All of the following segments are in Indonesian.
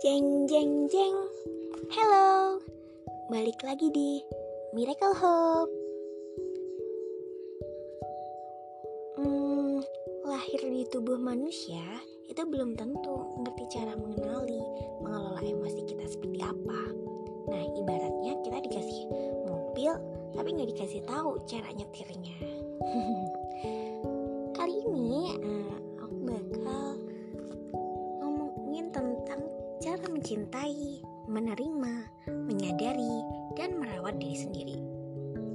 Jeng jeng jeng. Hello. Balik lagi di Miracle Hope. Hmm, Lahir di tubuh manusia Itu belum tentu ngerti cara mengenali Mengelola emosi kita seperti apa. Nah ibaratnya kita dikasih mobil Tapi nggak dikasih tahu cara nyetirnya Kali ini uh, mencintai, menerima, menyadari, dan merawat diri sendiri.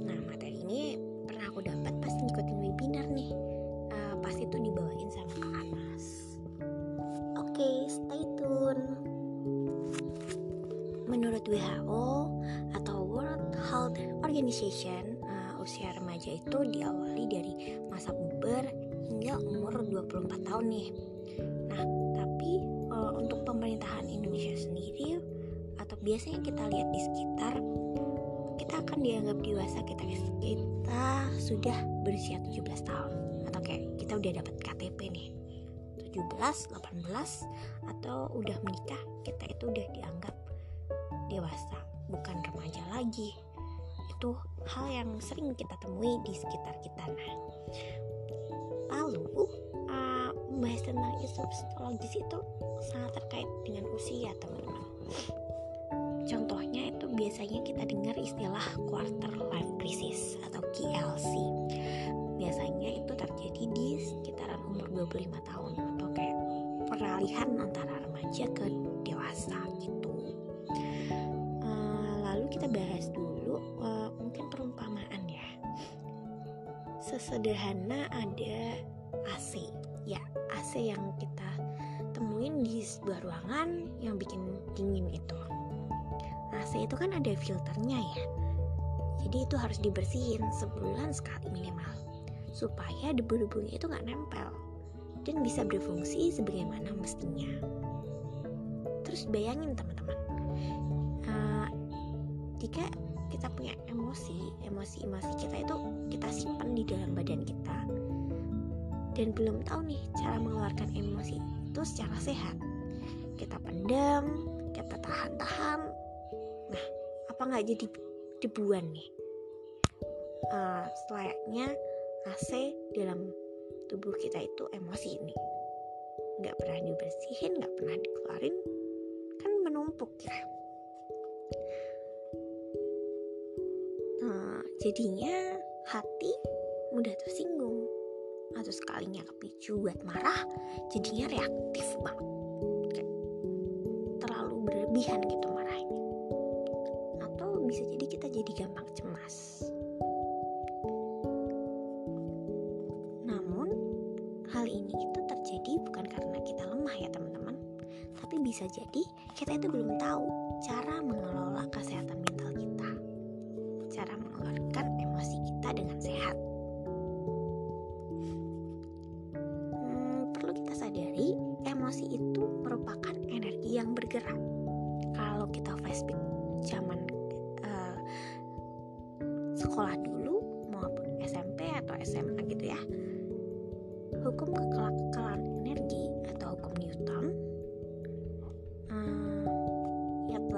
Nah, materi ini pernah aku dapat pas ngikutin webinar nih. Uh, pas itu dibawain sama Kak Anas. Oke, okay, stay tune. Menurut WHO atau World Health Organization, uh, usia remaja itu diawali dari masa puber hingga umur 24 tahun nih. Nah, tapi uh, untuk pemerintahan Indonesia sendiri atau biasanya kita lihat di sekitar kita akan dianggap dewasa kita kita sudah berusia 17 tahun. Atau kayak kita udah dapat KTP nih 17, 18 atau udah menikah kita itu udah dianggap dewasa bukan remaja lagi. Itu hal yang sering kita temui di sekitar kita. Nah lalu membahas tentang isu psikologis itu sangat terkait dengan usia teman-teman. Contohnya itu biasanya kita dengar istilah quarter life crisis atau KLC biasanya itu terjadi di sekitaran umur 25 tahun atau kayak peralihan antara remaja ke dewasa gitu. Uh, lalu kita bahas dulu uh, mungkin perumpamaan ya. Sesederhana ada Yang kita temuin di sebuah ruangan yang bikin dingin itu AC itu kan ada filternya ya. Jadi itu harus dibersihin sebulan sekali minimal supaya debu-debunya itu nggak nempel dan bisa berfungsi sebagaimana mestinya. Terus bayangin teman-teman. Uh, jika kita punya emosi emosi-emosi kita itu kita simpan di dalam badan kita dan belum tahu nih cara mengeluarkan emosi itu secara sehat. Kita pendam kita tahan-tahan. Nah apa nggak jadi debuan nih? Uh, selayaknya AC dalam tubuh kita itu emosi ini. Nggak pernah dibersihin nggak pernah dikeluarin. Kan menumpuk ya. Nah, jadinya hati mudah tersinggung atau sekalinya kepicu buat marah jadinya reaktif banget. Kayak terlalu berlebihan gitu marahnya. Atau bisa jadi kita jadi gampang cemas. Namun hal ini itu terjadi bukan karena kita lemah ya teman-teman. Tapi bisa jadi kita itu belum tahu cara mengelola kesehatan mental kita. Cara mengeluarkan emosi kita dengan sehat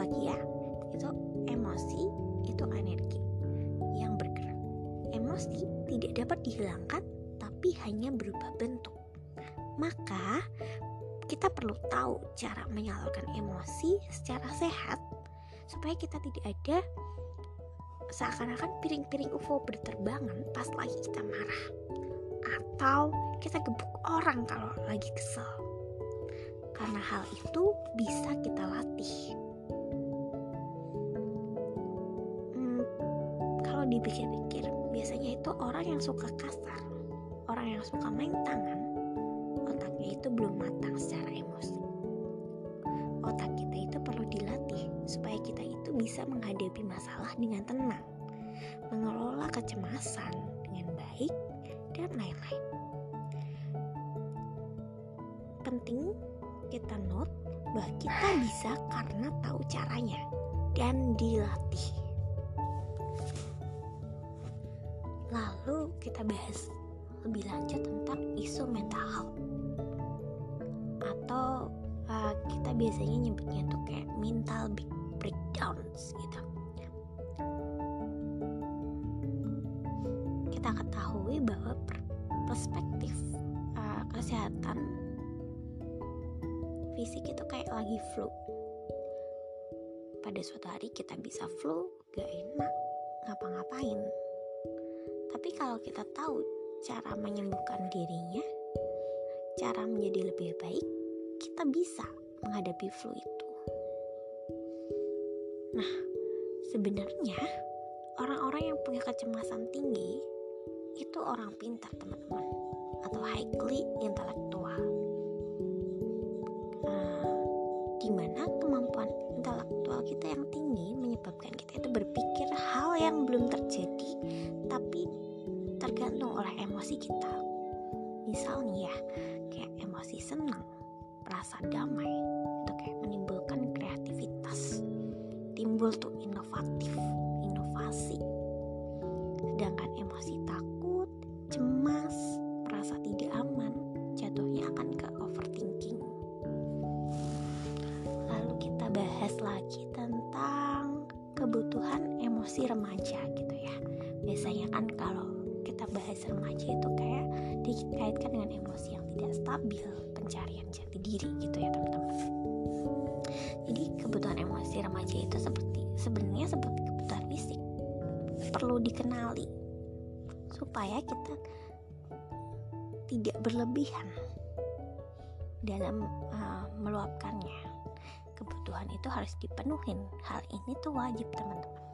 lagi ya, itu emosi itu energi yang bergerak. Emosi tidak dapat dihilangkan, tapi hanya berubah bentuk. Maka kita perlu tahu cara menyalurkan emosi secara sehat supaya kita tidak ada seakan-akan piring-piring UFO berterbangan pas lagi kita marah. Atau kita gebuk orang kalau lagi kesel. Karena hal itu bisa kita latih dipikir-pikir biasanya itu orang yang suka kasar orang yang suka main tangan otaknya itu belum matang secara emosi. Otak kita itu perlu dilatih supaya kita itu bisa menghadapi masalah dengan tenang, mengelola kecemasan dengan baik, dan lain-lain. Penting kita note bahwa kita bisa karena tahu caranya dan dilatih. Lalu kita bahas lebih lanjut tentang isu mental health. Atau uh, kita biasanya nyebutnya tuh kayak mental breakdowns gitu. Kita ketahui bahwa perspektif uh, kesehatan fisik itu kayak lagi flu. Pada suatu hari kita bisa flu gak enak ngapa-ngapain tapi kalau kita tahu cara menyembuhkan dirinya cara menjadi lebih baik kita bisa menghadapi flu itu. Nah sebenarnya orang-orang yang punya kecemasan tinggi itu orang pintar teman-teman atau highly intelektual uh, di mana kemampuan intelektual kita yang tinggi menyebabkan kita itu berpikir hal yang belum terjadi tapi tergantung oleh emosi kita misalnya ya kayak emosi senang rasa damai itu kayak menimbulkan kreativitas timbul tuh inovatif inovasi sedangkan emosi takut cemas, merasa tidak aman, jatuhnya akan ke overthinking. Lalu kita bahas lagi tentang kebutuhan emosi remaja gitu ya. Biasanya kan kalau kita bahas remaja itu kayak dikaitkan dengan emosi yang tidak stabil, pencarian jati diri gitu ya teman-teman. Jadi kebutuhan emosi remaja itu seperti sebenarnya seperti kebutuhan fisik perlu dikenali supaya kita tidak berlebihan dalam uh, meluapkannya. Kebutuhan itu harus dipenuhin. Hal ini tuh wajib teman-teman.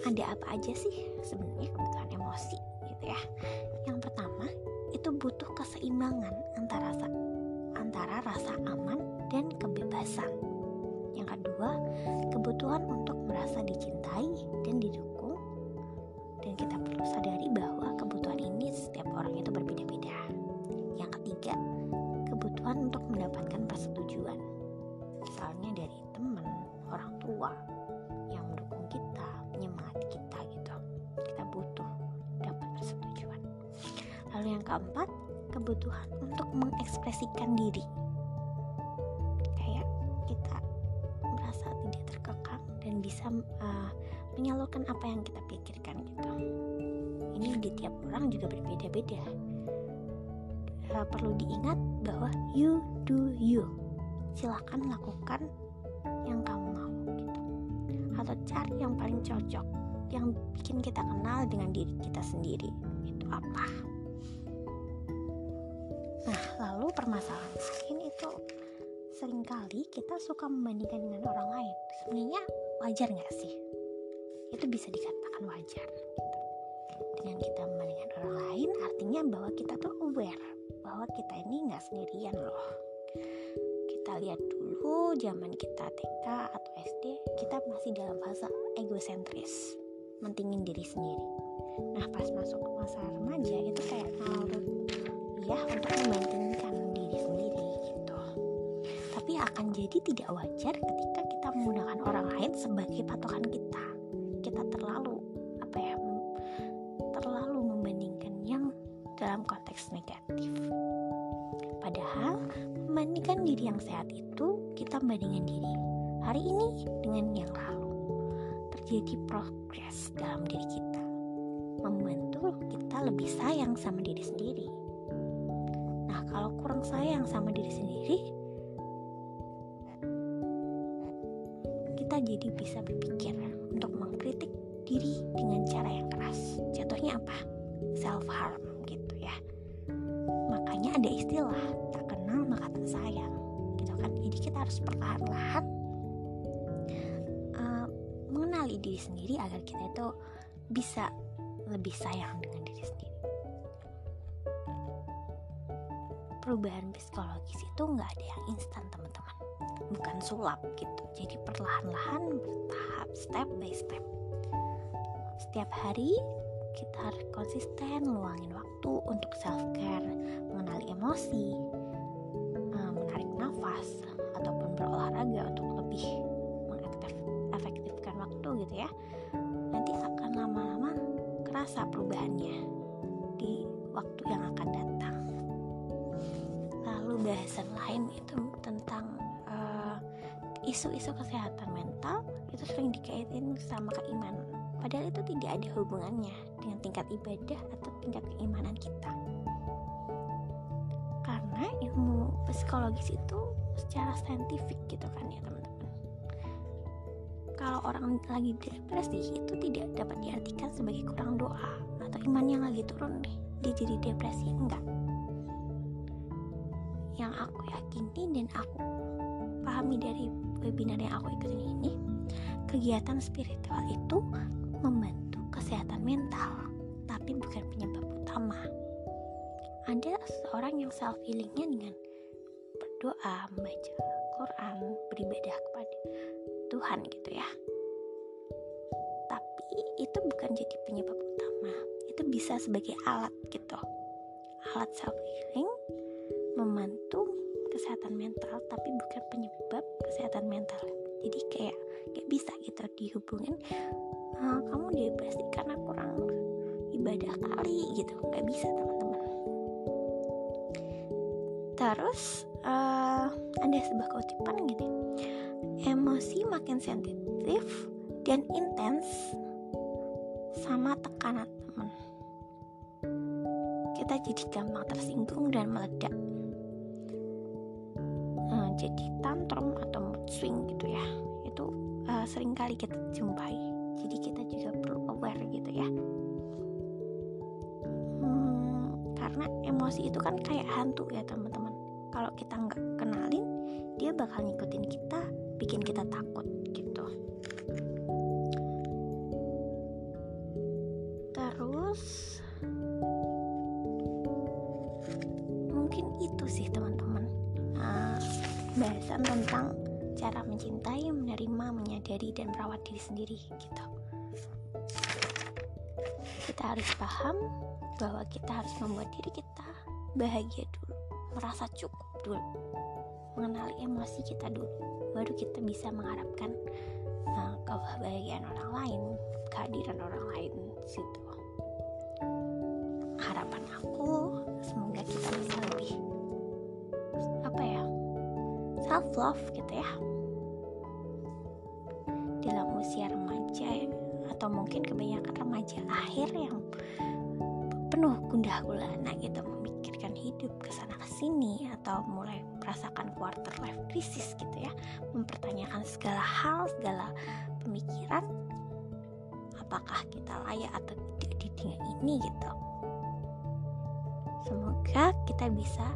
Ada apa aja sih sebenarnya kebutuhan emosi gitu ya? Yang pertama itu butuh keseimbangan antara rasa antara rasa aman dan kebebasan. Yang kedua, kebutuhan untuk merasa dicintai dan didukung dan kita perlu sadari bahwa kebutuhan ini setiap orang itu berbeda-beda. Yang ketiga, kebutuhan untuk mendapatkan keempat, kebutuhan untuk mengekspresikan diri. Kayak kita merasa tidak terkekang dan bisa uh, menyalurkan apa yang kita pikirkan gitu. Ini di tiap orang juga berbeda-beda. Uh, perlu diingat bahwa you do you. Silahkan lakukan yang kamu mau gitu. Atau cari yang paling cocok yang bikin kita kenal dengan diri kita sendiri. Itu apa permasalahan lain itu sering kali kita suka membandingkan dengan orang lain. Sebenarnya wajar nggak sih? Itu bisa dikatakan wajar. Dengan kita membandingkan orang lain artinya bahwa kita tuh aware bahwa kita ini nggak sendirian loh. Kita lihat dulu zaman kita TK atau SD kita masih dalam fase egosentris mentingin diri sendiri. Nah pas masuk ke masa remaja itu kayak nalur untuk membandingkan diri sendiri gitu. Tapi akan jadi tidak wajar ketika kita menggunakan orang lain sebagai patokan kita. Kita terlalu apa ya terlalu membandingkan yang dalam konteks negatif. Padahal membandingkan diri yang sehat itu kita membandingkan diri hari ini dengan yang lalu. Terjadi progres dalam diri kita. Membantu kita lebih sayang sama diri sendiri kalau kurang sayang sama diri sendiri kita jadi bisa berpikir untuk mengkritik diri dengan cara yang keras. Jatuhnya apa? Self harm gitu ya. Makanya ada istilah tak kenal maka tak sayang, gitu kan? Jadi kita harus perlahan-lahan uh, mengenali diri sendiri agar kita itu bisa lebih sayang dengan diri sendiri. Perubahan psikologis itu nggak ada yang instan teman-teman, bukan sulap gitu. Jadi perlahan-lahan bertahap, step by step setiap hari kita harus konsisten luangin waktu untuk self care, mengenali emosi, eh, menarik nafas ataupun berolahraga untuk lebih mengefektifkan waktu gitu ya. Nanti akan lama-lama kerasa perubahannya di waktu yang akan datang. Lalu bahasan lain itu tentang uh, isu-isu kesehatan mental itu sering dikaitin sama keimanan. Padahal itu tidak ada hubungannya dengan tingkat ibadah atau tingkat keimanan kita. Karena ilmu psikologis itu secara saintifik gitu kan ya teman-teman. Kalau orang lagi depresi itu tidak dapat diartikan sebagai kurang doa atau iman yang lagi turun nih dia jadi depresi enggak yang aku yakini dan aku pahami dari webinar yang aku ikutin ini kegiatan spiritual itu membantu kesehatan mental tapi bukan penyebab utama. Ada seorang yang self healingnya dengan berdoa membaca Quran beribadah kepada Tuhan gitu ya. Tapi itu bukan jadi penyebab utama. Itu bisa sebagai alat gitu. Alat self healing membantu kesehatan mental tapi bukan penyebab kesehatan mental. Jadi kayak kayak bisa gitu dihubungin uh, kamu depresi karena kurang ibadah kali gitu. Nggak bisa teman-teman. Terus uh, ada sebuah kutipan gitu emosi makin sensitif dan intens sama tekanan teman. Kita jadi gampang tersinggung dan meledak jadi tantrum atau mood swing gitu ya. Itu uh, sering kali kita jumpai. Jadi kita juga perlu aware gitu ya. Hmm, karena emosi itu kan kayak hantu ya teman-teman. Kalau kita nggak kenalin dia bakal ngikutin kita bikin kita takut gitu. Terus mungkin itu sih uh, bahasan tentang cara mencintai, menerima, menyadari, dan merawat diri sendiri gitu. Kita harus paham bahwa kita harus membuat diri kita bahagia dulu, merasa cukup dulu, mengenali emosi kita dulu, baru kita bisa mengharapkan uh, kebahagiaan orang lain, kehadiran orang lain situ. Harapan aku semoga kita bisa self love gitu ya. Dalam usia remaja atau mungkin kebanyakan remaja akhir yang penuh gundah gulana gitu memikirkan hidup ke sana ke sini atau mulai merasakan quarter life crisis gitu ya mempertanyakan segala hal segala pemikiran apakah kita layak atau tidak di dunia ini gitu. Semoga kita bisa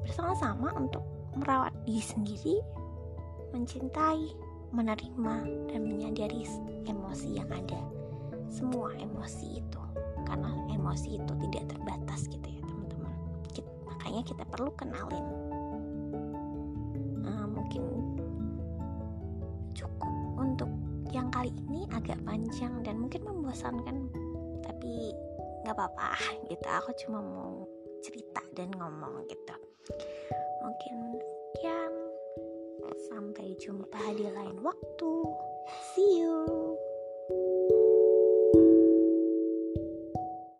bersama-sama untuk merawat diri sendiri, mencintai, menerima, dan menyadari emosi yang ada. Semua emosi itu, karena emosi itu tidak terbatas gitu ya teman-teman. Makanya kita perlu kenalin. Nah, mungkin cukup untuk yang kali ini agak panjang dan mungkin membosankan, tapi nggak apa-apa gitu. Aku cuma mau cerita dan ngomong gitu mungkin sekian. Sampai jumpa di lain waktu. See you